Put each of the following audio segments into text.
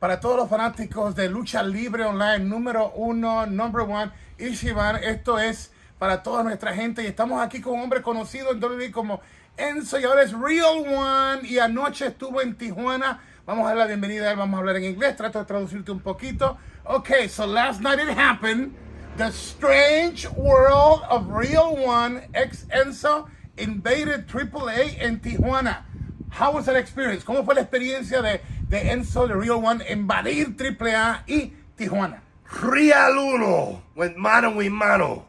para todos los fanáticos de lucha libre online, número uno, number one, Ishiban. Esto es para toda nuestra gente y estamos aquí con un hombre conocido en WWE como Enzo y ahora es Real One y anoche estuvo en Tijuana. Vamos a dar la bienvenida vamos a hablar en inglés, trato de traducirte un poquito. Okay, so last night it happened. The strange world of Real One, ex Enzo, invaded AAA en Tijuana. How was that experience? ¿Cómo fue la experiencia de, de Enzo, de Real One, invadir AAA y Tijuana? Real Uno went mano y mano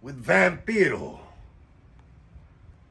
with Vampiro.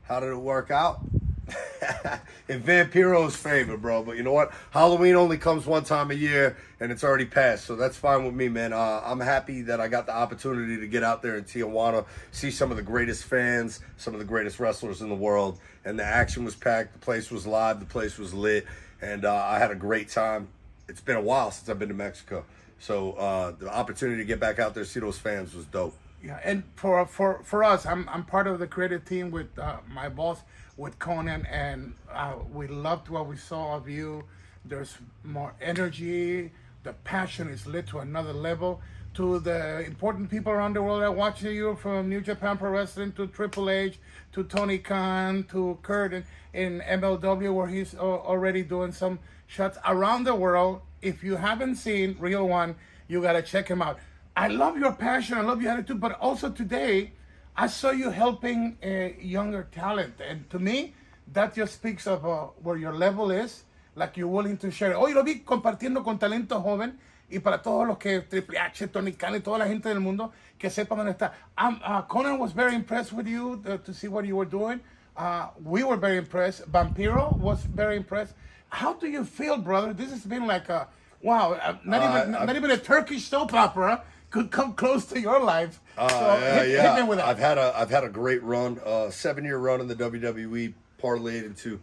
How did it work out? in Vampiro's favor, bro. But you know what? Halloween only comes one time a year, and it's already passed, so that's fine with me, man. Uh, I'm happy that I got the opportunity to get out there in Tijuana, see some of the greatest fans, some of the greatest wrestlers in the world, and the action was packed. The place was live. The place was lit, and uh, I had a great time. It's been a while since I've been to Mexico, so uh, the opportunity to get back out there see those fans was dope. Yeah, and for for for us, I'm I'm part of the creative team with uh, my boss with Konnan, and uh, we loved what we saw of you. There's more energy. The passion is lit to another level. To the important people around the world that watching you, from New Japan Pro Wrestling to Triple H, to Tony Khan, to Court in, in MLW, where he's already doing some shots around the world. If you haven't seen Real One, you gotta check him out. I love your passion. I love your attitude. But also today, I saw you helping a younger talent, and to me, that just speaks of uh, where your level is, like you're willing to share. Hoy lo vi compartiendo con talento joven y para todos los que Triple H, Tony Khan y toda la gente del mundo que sepan dónde está. Uh, Konnan was very impressed with you uh, to see what you were doing. Uh, we were very impressed. Vampiro was very impressed. How do you feel, brother? This has been like a wow, uh, not Uh, even I- not even a Turkish soap opera could come close to your life. Uh, So yeah, hit, yeah. hit. I've had a I've had a great run, uh, seven year run in the WWE, parlayed into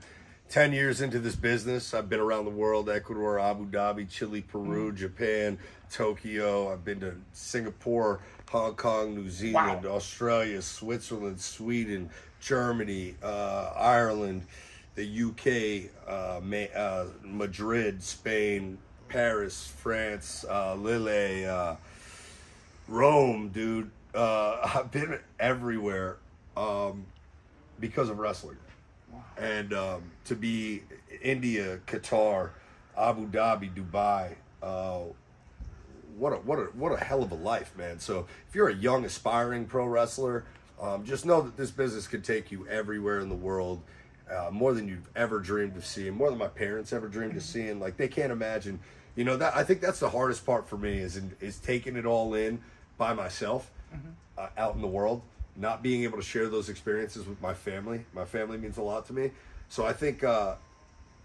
ten years into this business. I've been around the world: Ecuador, Abu Dhabi, Chile, Peru, Japan, Tokyo. I've been to Singapore, Hong Kong, New Zealand, Australia, Switzerland, Sweden, Germany, uh, Ireland, the UK, uh, Ma- uh, Madrid, Spain, Paris, France, uh, Lille. Uh, Rome, dude. Uh, I've been everywhere um, because of wrestling, and um, to be India, Qatar, Abu Dhabi, Dubai. Uh, what a what a what a hell of a life, man. So if you're a young aspiring pro wrestler, um, just know that this business could take you everywhere in the world, uh, more than you've ever dreamed of seeing, more than my parents ever dreamed of seeing. Like they can't imagine. You know that I think that's the hardest part for me is in, is taking it all in by myself uh, out in the world, not being able to share those experiences with my family. My family means a lot to me. So I think uh,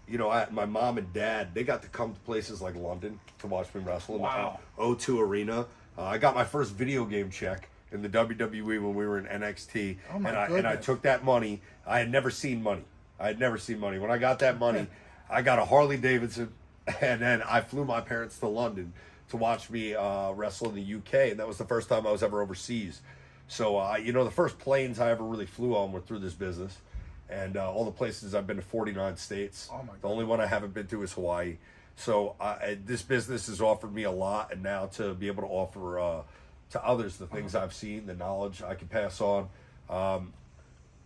you know, I, my mom and dad, they got to come to places like London to watch me wrestle in Wow. the O2 Arena. Uh, I got my first video game check in the WWE when we were in NXT, Oh, my and I and I took that money. I had never seen money. I had never seen money. When I got that money, I got a Harley Davidson, and then I flew my parents to London to watch me uh, wrestle in the UK, and that was the first time I was ever overseas. So, uh, you know, the first planes I ever really flew on were through this business. And uh, all the places I've been to 49 states. Oh, my the only one I haven't been to is Hawaii. So, uh, this business has offered me a lot. And now to be able to offer uh, to others the things Uh-huh. I've seen, the knowledge I can pass on. Um,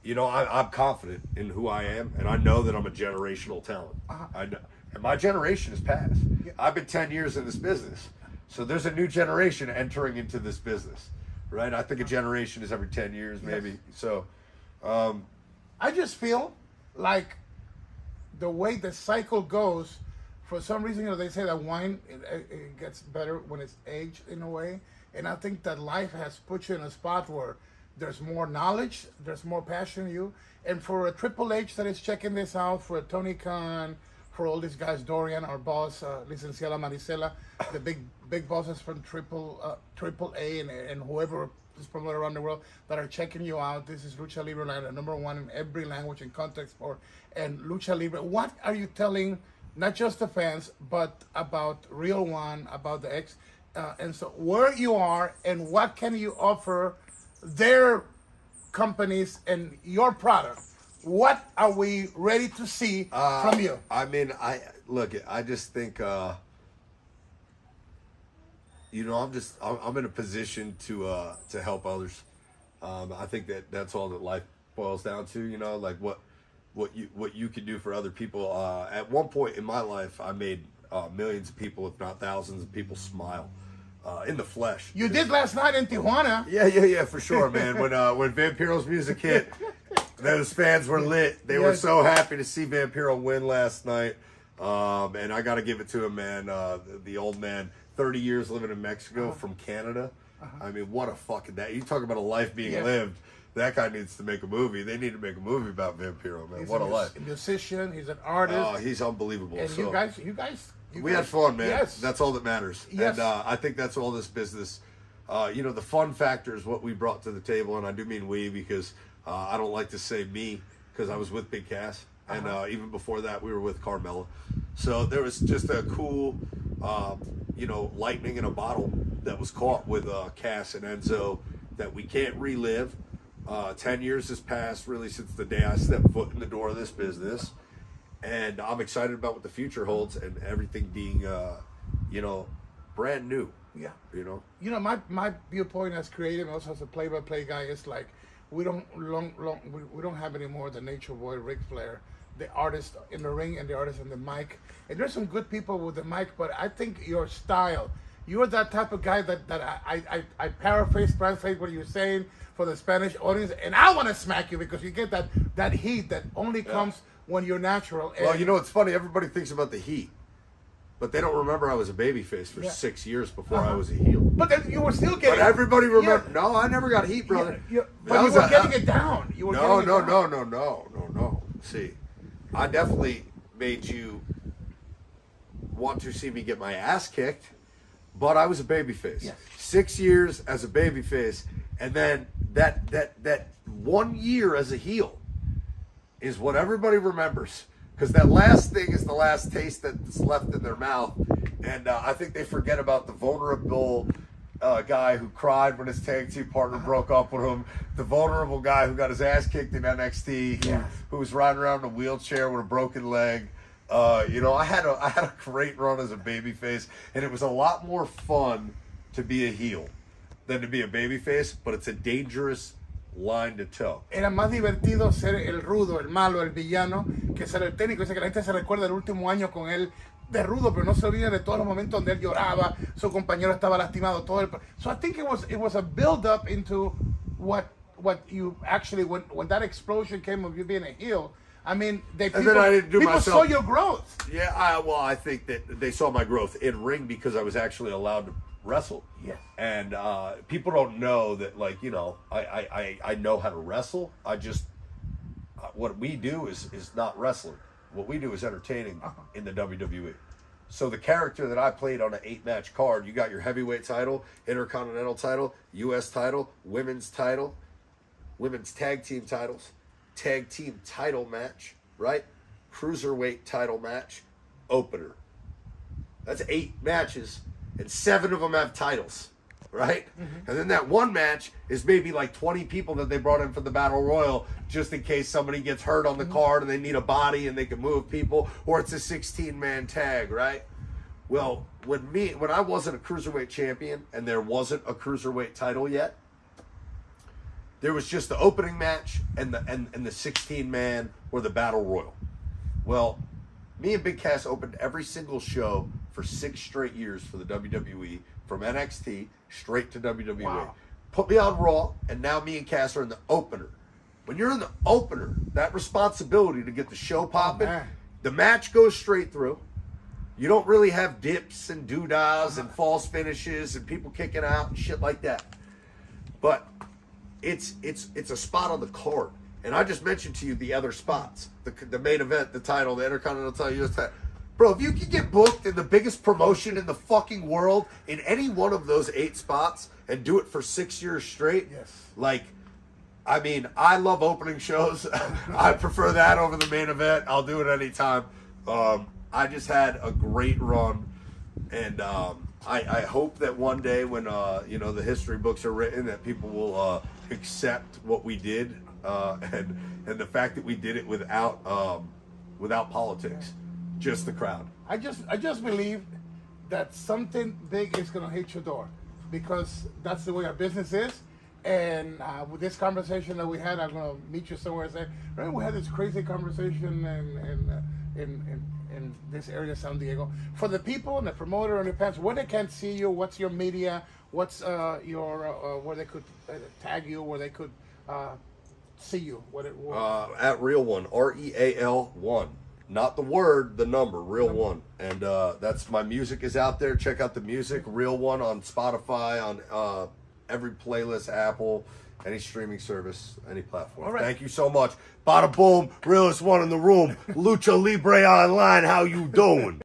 you know, I, I'm confident in who I am, and I know that I'm a generational talent. I know, and my generation has passed. I've been 10 years in this business, so there's a new generation entering into this business, right? I think a generation is every 10 years, maybe. So, um, I just feel like the way the cycle goes, for some reason, you know, they say that wine it, it- it gets better when it's aged in a way, and I think that life has put you in a spot where there's more knowledge, there's more passion in you, and for a Triple H that is checking this out, for a Tony Khan, for all these guys, Dorian, our boss, uh, Licenciada Marisela, the big big bosses from Triple uh, Triple A, and, and whoever is promoted around the world that are checking you out. This is Lucha Libre the number one in every language and context for and Lucha Libre. What are you telling not just the fans, but about Real One, about the X, uh, and so where you are and what can you offer their companies and your product? What are we ready to see Uh, from you? I mean, I look. I just think uh, you know, I'm just I'm, I'm in a position to uh to help others. Um, I think that that's all that life boils down to. You know, like what what you what you can do for other people. Uh, at one point in my life, I made uh, millions of people, if not thousands of people, smile uh, in the flesh. You did last night in Tijuana. Yeah, yeah, yeah, for sure, man. when uh, when Vampiro's music hit, those fans were lit. They were so happy to see Vampiro win last night. Um, and I got to give it to him, man. Uh, the, the old man, 30 years living in Mexico Uh-huh. from Canada. I mean, what a fucking that. You talk about a life being Yes. lived. That guy needs to make a movie. They need to make a movie about Vampiro, man. He's what a mus- life. musician. He's an artist. Oh, he's unbelievable. and so. you guys, you guys, you we guys, had fun, man. Yes, That's all that matters. Yes. And uh, I think that's all this business. Uh, you know, the fun factor is what we brought to the table, and I do mean we because uh, I don't like to say me because I was with Big Cass, and Uh-huh. uh, even before that, we were with Carmella. So there was just a cool, um, you know, lightning in a bottle that was caught with uh, Cass and Enzo that we can't relive. Uh, Ten years has passed, really, since the day I stepped foot in the door of this business and I'm excited about what the future holds and everything being, uh, you know, brand new. yeah. You know, You know, my my viewpoint as creative, and also as a play-by-play guy, is like we don't long long we, we don't have anymore the Nature Boy, Ric Flair, the artist in the ring and the artist on the mic. And there's some good people with the mic, but I think your style. You're that type of guy that, that I, I, I, paraphrase, translate what you're saying for the Spanish audience, and I want to smack you because you get that, that heat that only comes when you're natural. And well, you know, it's funny. Everybody thinks about the heat, but they don't remember I was a babyface for Yeah. six years before I Uh-huh. was a heel. but then you were still getting. But everybody remember. Yeah. No, I never got heat, brother. Yeah, yeah, That but you was were a- getting it down. You were No, getting no, no, no, no, no, no. See, I definitely made you want to see me get my ass kicked, but I was a babyface. Yes. Six years as a babyface, and then that that that one year as a heel is what everybody remembers. Because that last thing is the last taste that's left in their mouth, and uh, I think they forget about the vulnerable uh, guy who cried when his tag team partner broke up with him, the vulnerable guy who got his ass kicked in NXT, who, who was riding around in a wheelchair with a broken leg. Uh, you know, I had a I had a great run as a babyface, and it was a lot more fun to be a heel than to be a babyface. But it's a dangerous line to toe. Era más divertido ser el rudo, el malo, el villano, que ser el técnico. Dice que la gente se recuerda el último año con él de rudo, pero no se olvida de todos los momentos donde él lloraba, su compañero estaba lastimado, todo el... So I think it was it was a build up into what what you actually when when that explosion came of you being a heel. I mean, they people, I didn't do people myself- saw your growth. Yeah, I, well, I think that they saw my growth in ring because I was actually allowed to wrestle. Yes. And uh, people don't know that, like, you know, I, I, I, know how to wrestle. I just, uh, what we do is, is not wrestling. What we do is entertaining in the WWE. So the character that I played on an eight match card, you got your heavyweight title, intercontinental title, U.S. title, women's title, women's tag team titles, tag team title match, right? Cruiserweight title match, opener. That's eight matches, and seven of them have titles, right? Mm-hmm. And then that one match is maybe like 20 people that they brought in for the Battle Royal just in case somebody gets hurt on the mm-hmm. card and they need a body and they can move people, or it's a 16 man tag, right? Well, when me when I wasn't a cruiserweight champion and there wasn't a cruiserweight title yet, there was just the opening match and the and, and the 16 man or the battle royal. Well, me and Big Cass opened every single show for six straight years for the WWE from NXT straight to WWE. Wow. Put me on Raw, and now me and Cass are in the opener. When you're in the opener, that responsibility to get the show popping, oh, man. the match goes straight through. You don't really have dips and doodahs and uh-huh. false finishes and people kicking out and shit like that. But it's it's it's a spot on the card. And I just mentioned to you the other spots, the, the main event, the title, the Intercontinental title. Bro, if you can get booked in the biggest promotion in the fucking world in any one of those eight spots and do it for six years straight, Yes. like, I mean, I love opening shows. I prefer that over the main event. I'll do it anytime. Um, I just had a great run, and um, I, I hope that one day when uh, you know the history books are written, that people will uh, accept what we did uh, and and the fact that we did it without um, without politics, just the crowd. I just I just believe that something big is gonna hit your door, because that's the way our business is. And uh, with this conversation that we had, I'm gonna meet you somewhere and say, right, we had this crazy conversation in in, uh, in, in in this area of San Diego. For the people and the promoter and the fans, where they can see you, what's your media, what's uh, your uh, uh, where they could uh, tag you, where they could uh, see you, what it Uh, at Real One, R E A L One. Not the word, the number, Real One. And uh, that's my music is out there. Check out the music, Real One on Spotify, on uh, every playlist, Apple, any streaming service, any platform. All right. Thank you so much. Bada boom, realest one in the room. Lucha Libre Online, how you doing?